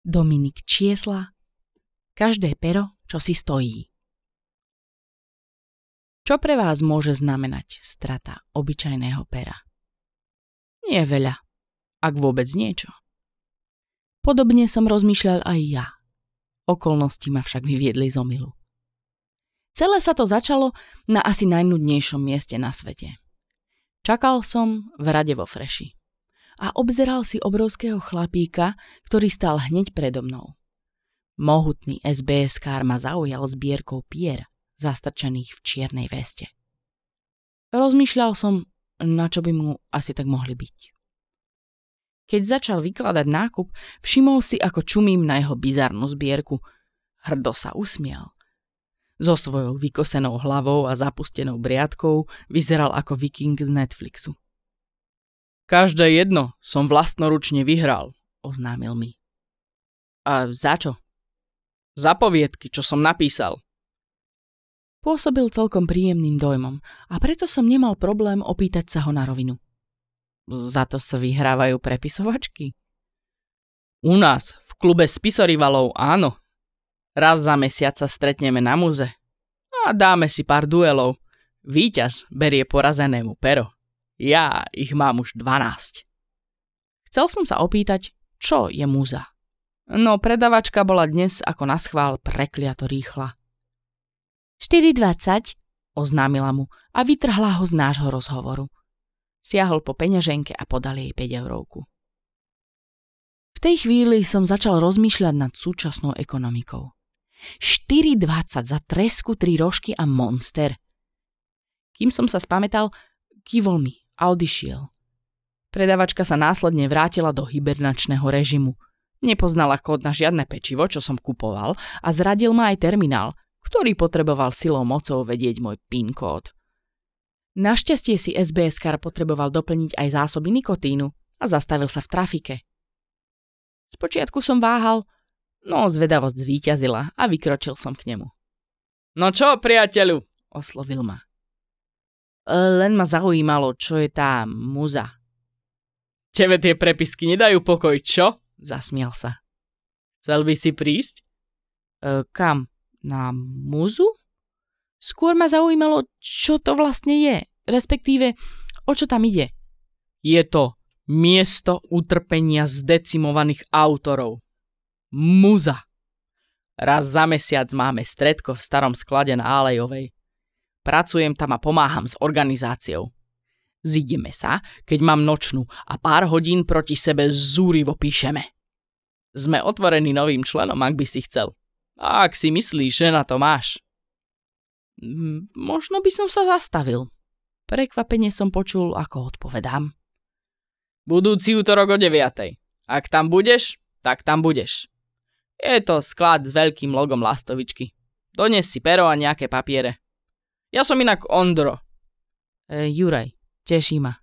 Dominik Čiesla Každé pero, čo si stojí. Čo pre vás môže znamenať strata obyčajného pera? Nie veľa, ak vôbec niečo. Podobne som rozmýšľal aj ja. Okolnosti ma však vyviedli z omilu. Celé sa to začalo na asi najnudnejšom mieste na svete. Čakal som v rade vo Freši a obzeral si obrovského chlapíka, ktorý stal hneď predo mnou. Mohutný SBS-kár ma zaujal zbierkou pier, zastrčených v čiernej veste. Rozmýšľal som, na čo by mu asi tak mohli byť. Keď začal vykladať nákup, všimol si, ako čumím na jeho bizarnú zbierku. Hrdo sa usmial. So svojou vykosenou hlavou a zapustenou briadkou vyzeral ako viking z Netflixu. Každé jedno som vlastnoručne vyhral, oznámil mi. A za čo? Zapoviedky, čo som napísal. Pôsobil celkom príjemným dojmom a preto som nemal problém opýtať sa ho na rovinu. Za to sa vyhrávajú prepisovačky? U nás, v klube spisorivalov, áno. Raz za mesiac sa stretneme na muze a dáme si pár duelov. Výťaz berie porazenému pero. Ja ich mám už 12. Chcel som sa opýtať, čo je múza. No predavačka bola dnes ako na schvál prekliato rýchla. 4,20 oznámila mu a vytrhla ho z nášho rozhovoru. Siahol po peňaženke a podal jej 5 eurovku. V tej chvíli som začal rozmýšľať nad súčasnou ekonomikou. 4,20 za tresku, tri rožky a monster. Kým som sa spametal, kývol mi a odišiel. Predavačka sa následne vrátila do hibernačného režimu – Nepoznala kód na žiadne pečivo, čo som kupoval a zradil ma aj terminál, ktorý potreboval silou mocou vedieť môj PIN kód. Našťastie si SBS kar potreboval doplniť aj zásoby nikotínu a zastavil sa v trafike. Spočiatku som váhal, no zvedavosť zvíťazila a vykročil som k nemu. No čo, priateľu? oslovil ma. Len ma zaujímalo, čo je tá muza. Tebe tie prepisky nedajú pokoj, čo? Zasmial sa. Chcel by si prísť? E, kam? Na muzu? Skôr ma zaujímalo, čo to vlastne je, respektíve, o čo tam ide. Je to miesto utrpenia zdecimovaných autorov. Muza. Raz za mesiac máme stredko v starom sklade na Alejovej. Pracujem tam a pomáham s organizáciou. Zideme sa, keď mám nočnú a pár hodín proti sebe zúrivo píšeme. Sme otvorení novým členom, ak by si chcel. A ak si myslíš, že na to máš. Možno by som sa zastavil. Prekvapenie som počul, ako odpovedám. Budúci útorok o 9. Ak tam budeš, tak tam budeš. Je to sklad s veľkým logom lastovičky. Dones si pero a nejaké papiere. Ja som inak Ondro. E, Juraj. Teší ma.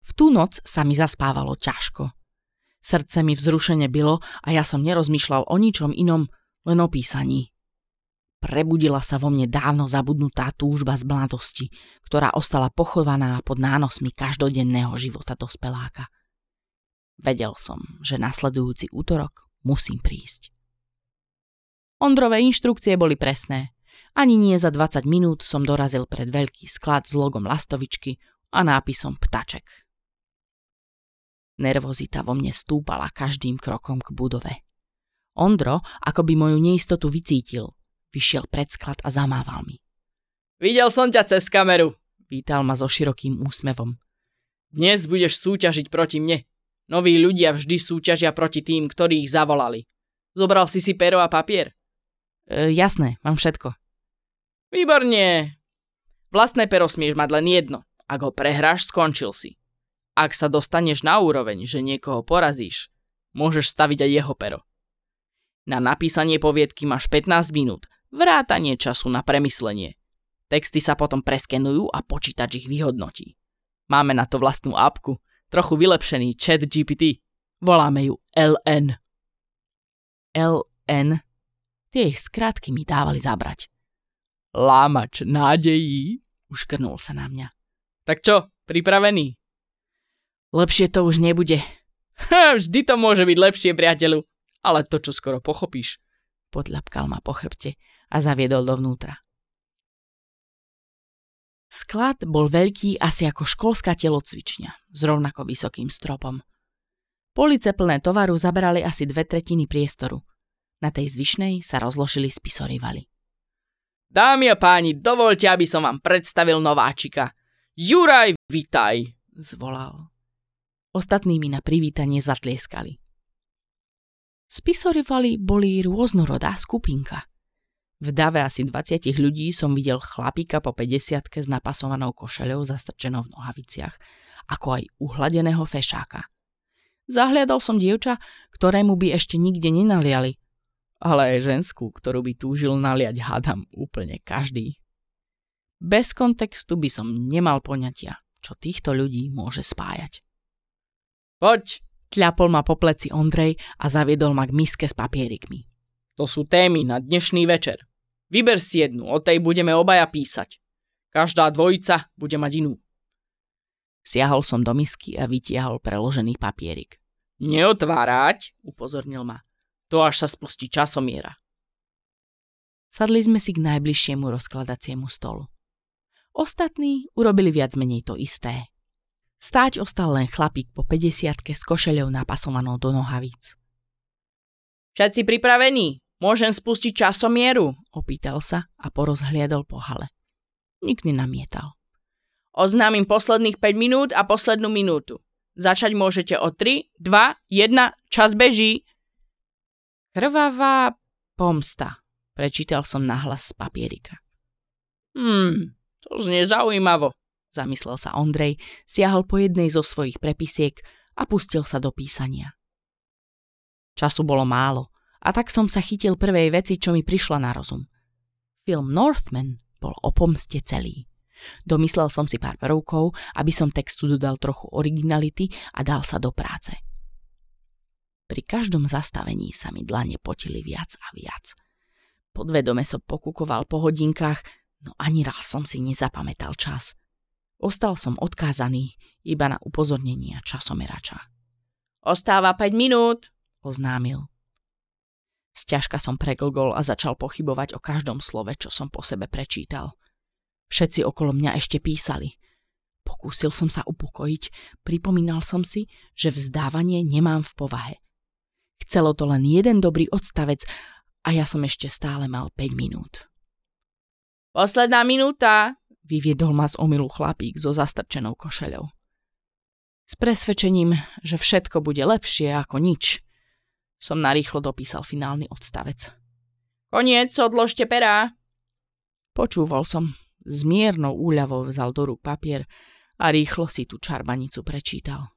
V tú noc sa mi zaspávalo ťažko. Srdce mi vzrušene bylo a ja som nerozmýšľal o ničom inom, len o písaní. Prebudila sa vo mne dávno zabudnutá túžba z mladosti, ktorá ostala pochovaná pod nánosmi každodenného života dospeláka. Vedel som, že nasledujúci útorok musím prísť. Ondrové inštrukcie boli presné. Ani nie za 20 minút som dorazil pred veľký sklad s logom lastovičky a nápisom Ptaček. Nervozita vo mne stúpala každým krokom k budove. Ondro, ako by moju neistotu vycítil, vyšiel pred sklad a zamával mi. Videl som ťa cez kameru, vítal ma so širokým úsmevom. Dnes budeš súťažiť proti mne. Noví ľudia vždy súťažia proti tým, ktorí ich zavolali. Zobral si si pero a papier? E, jasné, mám všetko. Výborne. Vlastné pero smieš mať len jedno. Ak ho prehráš, skončil si. Ak sa dostaneš na úroveň, že niekoho porazíš, môžeš staviť aj jeho pero. Na napísanie poviedky máš 15 minút, vrátanie času na premyslenie. Texty sa potom preskenujú a počítač ich vyhodnotí. Máme na to vlastnú apku, trochu vylepšený chat GPT. Voláme ju LN. LN? Tie ich skrátky mi dávali zabrať. Lámač nádejí, uškrnul sa na mňa. Tak čo, pripravený? Lepšie to už nebude. Ha, vždy to môže byť lepšie, priateľu. Ale to, čo skoro pochopíš. Podľapkal ma po chrbte a zaviedol dovnútra. Sklad bol veľký asi ako školská telocvičňa s rovnako vysokým stropom. Police plné tovaru zaberali asi dve tretiny priestoru. Na tej zvyšnej sa rozložili spisorivali. Dámy a páni, dovolte, aby som vám predstavil nováčika. Juraj, vitaj, zvolal. Ostatní mi na privítanie zatlieskali. Spisorivali boli rôznorodá skupinka. V dave asi 20 ľudí som videl chlapíka po 50 s napasovanou košeľou zastrčenou v nohaviciach, ako aj uhladeného fešáka. Zahliadol som dievča, ktorému by ešte nikde nenaliali, ale aj ženskú, ktorú by túžil naliať hádam úplne každý. Bez kontextu by som nemal poňatia, čo týchto ľudí môže spájať. Poď, Tľapol ma po pleci Ondrej a zaviedol ma k miske s papierikmi. To sú témy na dnešný večer. Vyber si jednu, o tej budeme obaja písať. Každá dvojica bude mať inú. Siahol som do misky a vytiahol preložený papierik. Neotvárať, upozornil ma. To až sa spustí časomiera. Sadli sme si k najbližšiemu rozkladaciemu stolu. Ostatní urobili viac menej to isté. Stáť ostal len chlapík po 50 s košeľou napasovanou do nohavíc. Všetci pripravení? Môžem spustiť časomieru? Opýtal sa a porozhliadol po hale. Nik nenamietal. Oznámim posledných 5 minút a poslednú minútu. Začať môžete o 3, 2, 1, čas beží. Krvavá pomsta, prečítal som nahlas z papierika. Hmm, to znie zaujímavo, zamyslel sa Ondrej, siahol po jednej zo svojich prepisiek a pustil sa do písania. Času bolo málo a tak som sa chytil prvej veci, čo mi prišla na rozum. Film Northman bol o pomste celý. Domyslel som si pár prvkov, aby som textu dodal trochu originality a dal sa do práce. Pri každom zastavení sa mi dlane potili viac a viac. Podvedome som pokúkoval po hodinkách, no ani raz som si nezapamätal čas. Ostal som odkázaný iba na upozornenia časomerača. Ostáva 5 minút, oznámil. Sťažka som preglgol a začal pochybovať o každom slove, čo som po sebe prečítal. Všetci okolo mňa ešte písali. Pokúsil som sa upokojiť, pripomínal som si, že vzdávanie nemám v povahe. Chcelo to len jeden dobrý odstavec a ja som ešte stále mal 5 minút. Posledná minúta, Vyviedol ma z omilu chlapík so zastrčenou košeľou. S presvedčením, že všetko bude lepšie ako nič, som narýchlo dopísal finálny odstavec. Koniec, odložte perá! Počúval som, s miernou úľavou vzal do rúk papier a rýchlo si tú čarbanicu prečítal.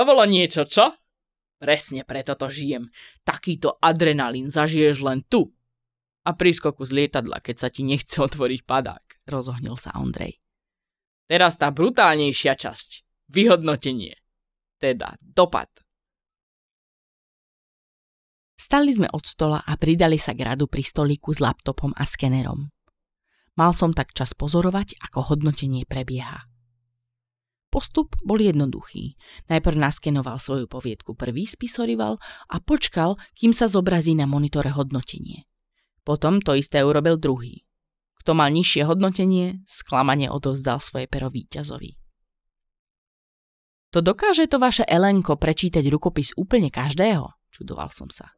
To bolo niečo, čo? Presne preto to žijem. Takýto adrenalín zažiješ len tu, a prískoku z lietadla, keď sa ti nechce otvoriť padák, rozohnil sa Ondrej. Teraz tá brutálnejšia časť. Vyhodnotenie. Teda dopad. Stali sme od stola a pridali sa k radu pri stolíku s laptopom a skenerom. Mal som tak čas pozorovať, ako hodnotenie prebieha. Postup bol jednoduchý. Najprv naskenoval svoju poviedku prvý spisorival a počkal, kým sa zobrazí na monitore hodnotenie. Potom to isté urobil druhý. Kto mal nižšie hodnotenie, sklamane odovzdal svoje pero víťazovi. To dokáže to vaše Elenko prečítať rukopis úplne každého? Čudoval som sa.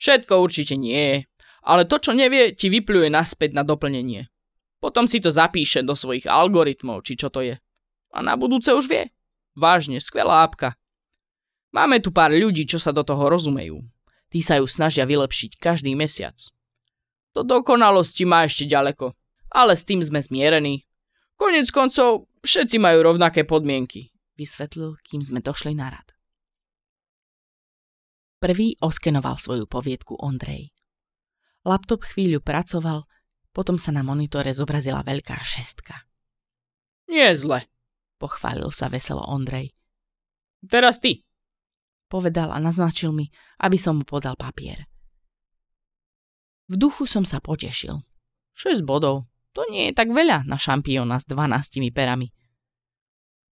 Všetko určite nie, ale to, čo nevie, ti vypluje naspäť na doplnenie. Potom si to zapíše do svojich algoritmov, či čo to je. A na budúce už vie. Vážne, skvelá apka. Máme tu pár ľudí, čo sa do toho rozumejú. Tí sa ju snažia vylepšiť každý mesiac. Do dokonalosti má ešte ďaleko, ale s tým sme zmierení. Konec koncov, všetci majú rovnaké podmienky, vysvetlil, kým sme došli na rad. Prvý oskenoval svoju poviedku Ondrej. Laptop chvíľu pracoval, potom sa na monitore zobrazila veľká šestka. Nie zle, pochválil sa veselo Ondrej. Teraz ty, povedal a naznačil mi, aby som mu podal papier. V duchu som sa potešil. 6 bodov. To nie je tak veľa na šampióna s 12 perami.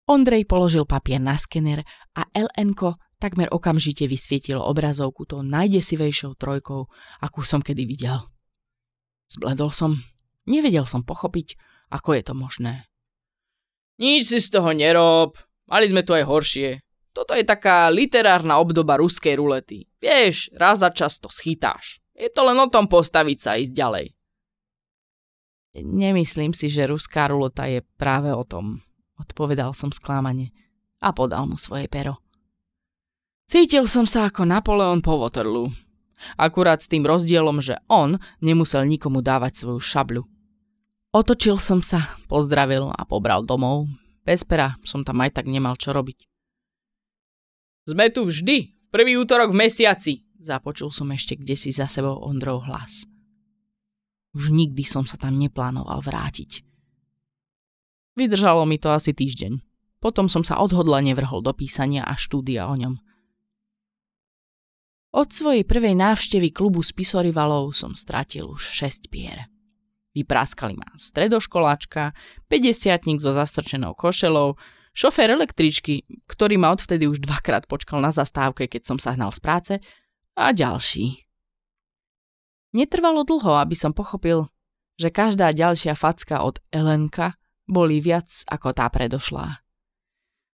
Ondrej položil papier na skener a ln takmer okamžite vysvietilo obrazovku tou najdesivejšou trojkou, akú som kedy videl. Zbledol som. Nevedel som pochopiť, ako je to možné. Nič si z toho nerob. Mali sme tu aj horšie. Toto je taká literárna obdoba ruskej rulety. Vieš, raz za čas to schytáš. Je to len o tom postaviť sa a ísť ďalej. Nemyslím si, že ruská ruleta je práve o tom, odpovedal som sklámane a podal mu svoje pero. Cítil som sa ako Napoleon po Waterloo. Akurát s tým rozdielom, že on nemusel nikomu dávať svoju šabľu. Otočil som sa, pozdravil a pobral domov. Bez pera som tam aj tak nemal čo robiť. Sme tu vždy, v prvý útorok v mesiaci, započul som ešte kde si za sebou Ondrov hlas. Už nikdy som sa tam neplánoval vrátiť. Vydržalo mi to asi týždeň. Potom som sa odhodlane vrhol do písania a štúdia o ňom. Od svojej prvej návštevy klubu spisorivalov som stratil už 6 pier. Vypráskali ma stredoškoláčka, 50 so zastrčenou košelou, šofér električky, ktorý ma odvtedy už dvakrát počkal na zastávke, keď som sa hnal z práce, a ďalší. Netrvalo dlho, aby som pochopil, že každá ďalšia facka od Elenka boli viac ako tá predošlá.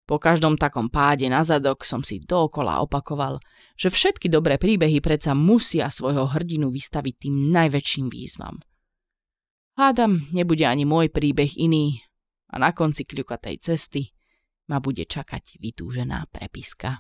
Po každom takom páde na zadok som si dookola opakoval, že všetky dobré príbehy predsa musia svojho hrdinu vystaviť tým najväčším výzvam. Hádam, nebude ani môj príbeh iný a na konci kľukatej cesty ma bude čakať vytúžená prepiska.